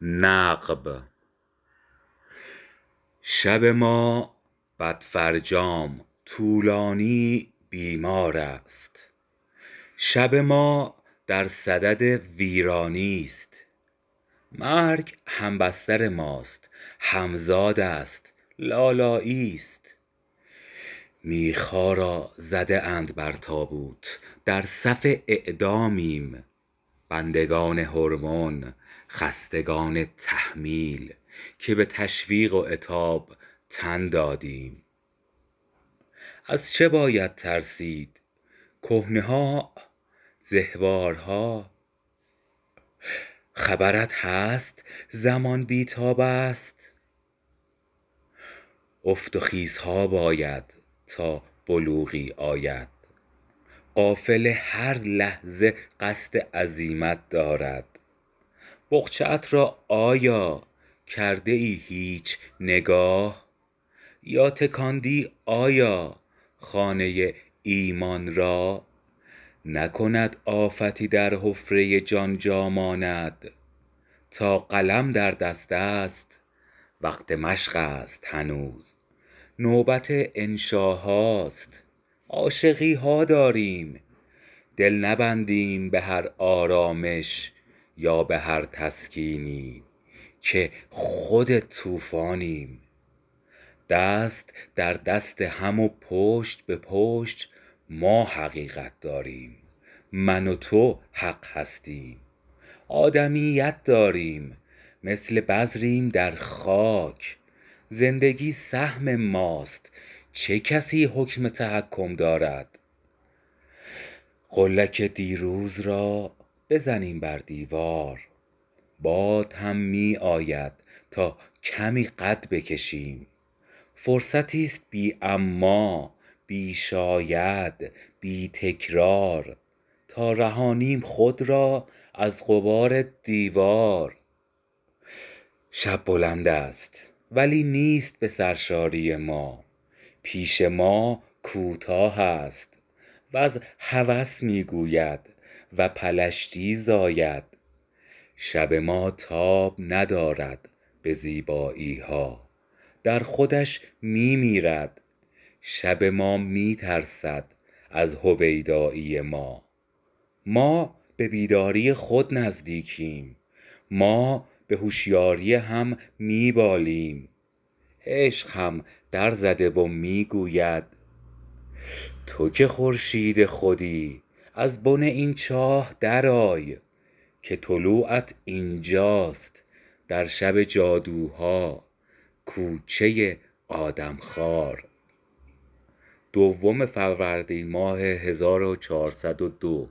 نقب. شب ما بدفرجام طولانی بیمار است. شب ما در صدد ویرانی است. مرگ هم بستر ماست. هم زاد است. لالایی است. میخ ها را زده اند بر تابوت. در صف اعدامیم بندگان هرمون خستگان تحمیل که به تشویق و عتاب تن دادیم. از چه باید ترسید؟ کهنه ها زهوارها؟ خبرت هست؟ زمان بی تاب است. افت و خیزها باید تا بلوغی آید. قافله هر لحظه قصد عزیمت دارد. بقچه ات را آیا کرده ای هیچ نگاه؟ یا تکاندی آیا خانه ایمان را؟ نکند آفتی در حفره جان جا ماند تا قلم در دست است وقت مشق است هنوز. نوبت انشاهاست. عاشقی ها داریم. دل نبندیم به هر آرامش یا به هر تسکینی که خود طوفانیم. دست در دست هم و پشت به پشت ما حقیقت داریم. من و تو حق هستیم. آدمیت داریم. مثل بذریم در خاک. زندگی سهم ماست. چه کسی حکم تحکم دارد؟ قلک دیروز را بزنیم بر دیوار. باد هم می آید تا کمی قد بکشیم. فرصتی است بی اما بی شاید بی تکرار. تا رهانیم خود را از غبار دیوار. شب بلند است. ولی نیست به سرشاری ما. پیش ما کوتاه است وز هوس می گوید و پلشتی زاید. شب ما تاب ندارد به زیبایی ها در خودش می میرد شب ما می ترسد از هویدایی ما. ما به بیداری خود نزدیکیم. ما به هوشیاری هم می بالیم عشق هم در زده و می گوید تو که خورشید خودی از بن این چاه درآی که طلوعت اینجاست در شب جادوها کوچه آدم خوار دوم فروردین ماه 1402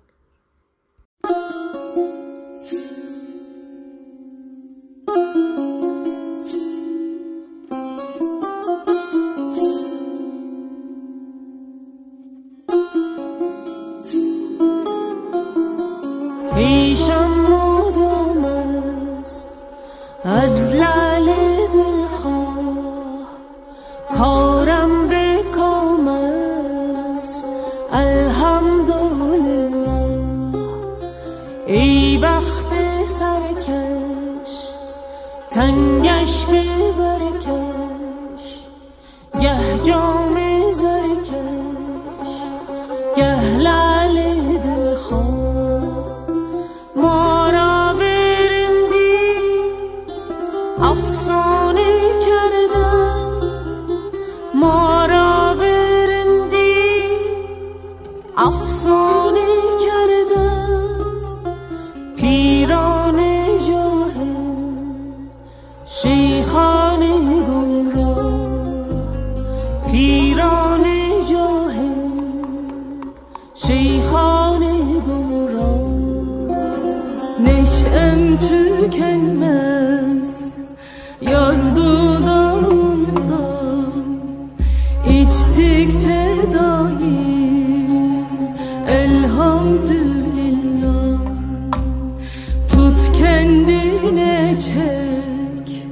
پیشم مادام است. از لعل دلخواه کارم به کام است. الحمدلله. ای بخت سرکش تنگش به برکش. گه جان tükenmez. Yar dudağından içtikçe daim Elhamdülillah. Tut kendine çek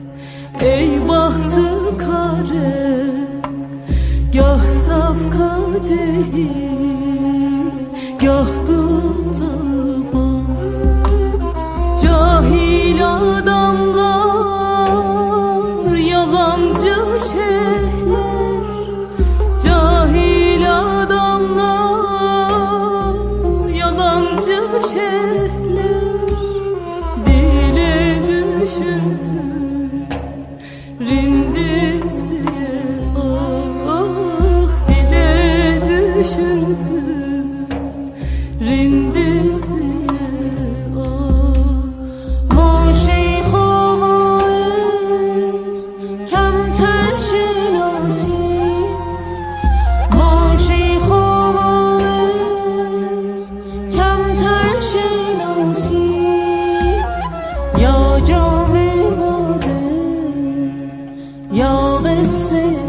Ey bahtı kare. Gah saf kadehi to You're missing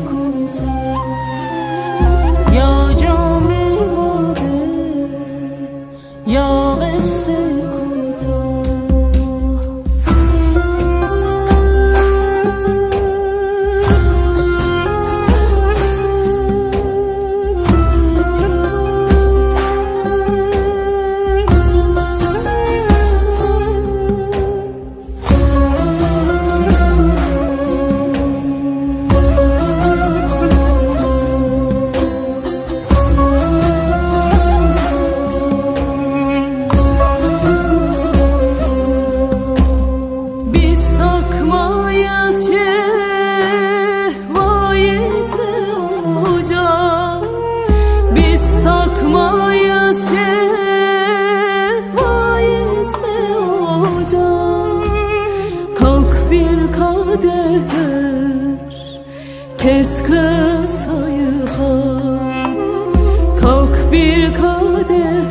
bir kaderler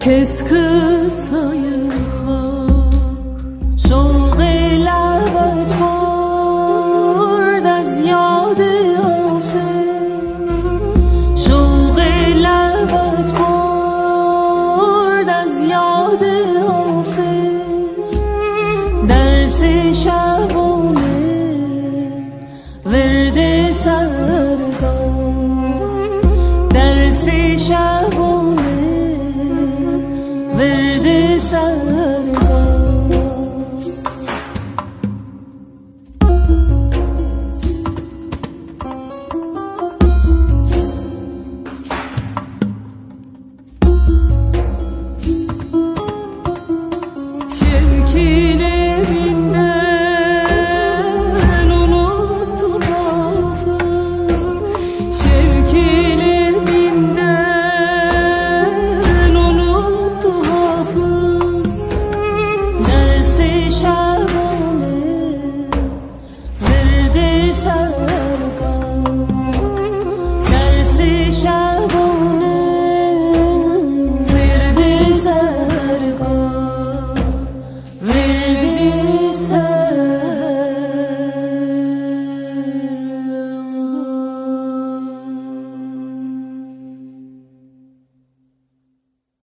kes kısaya Verdi şahone Verdi sana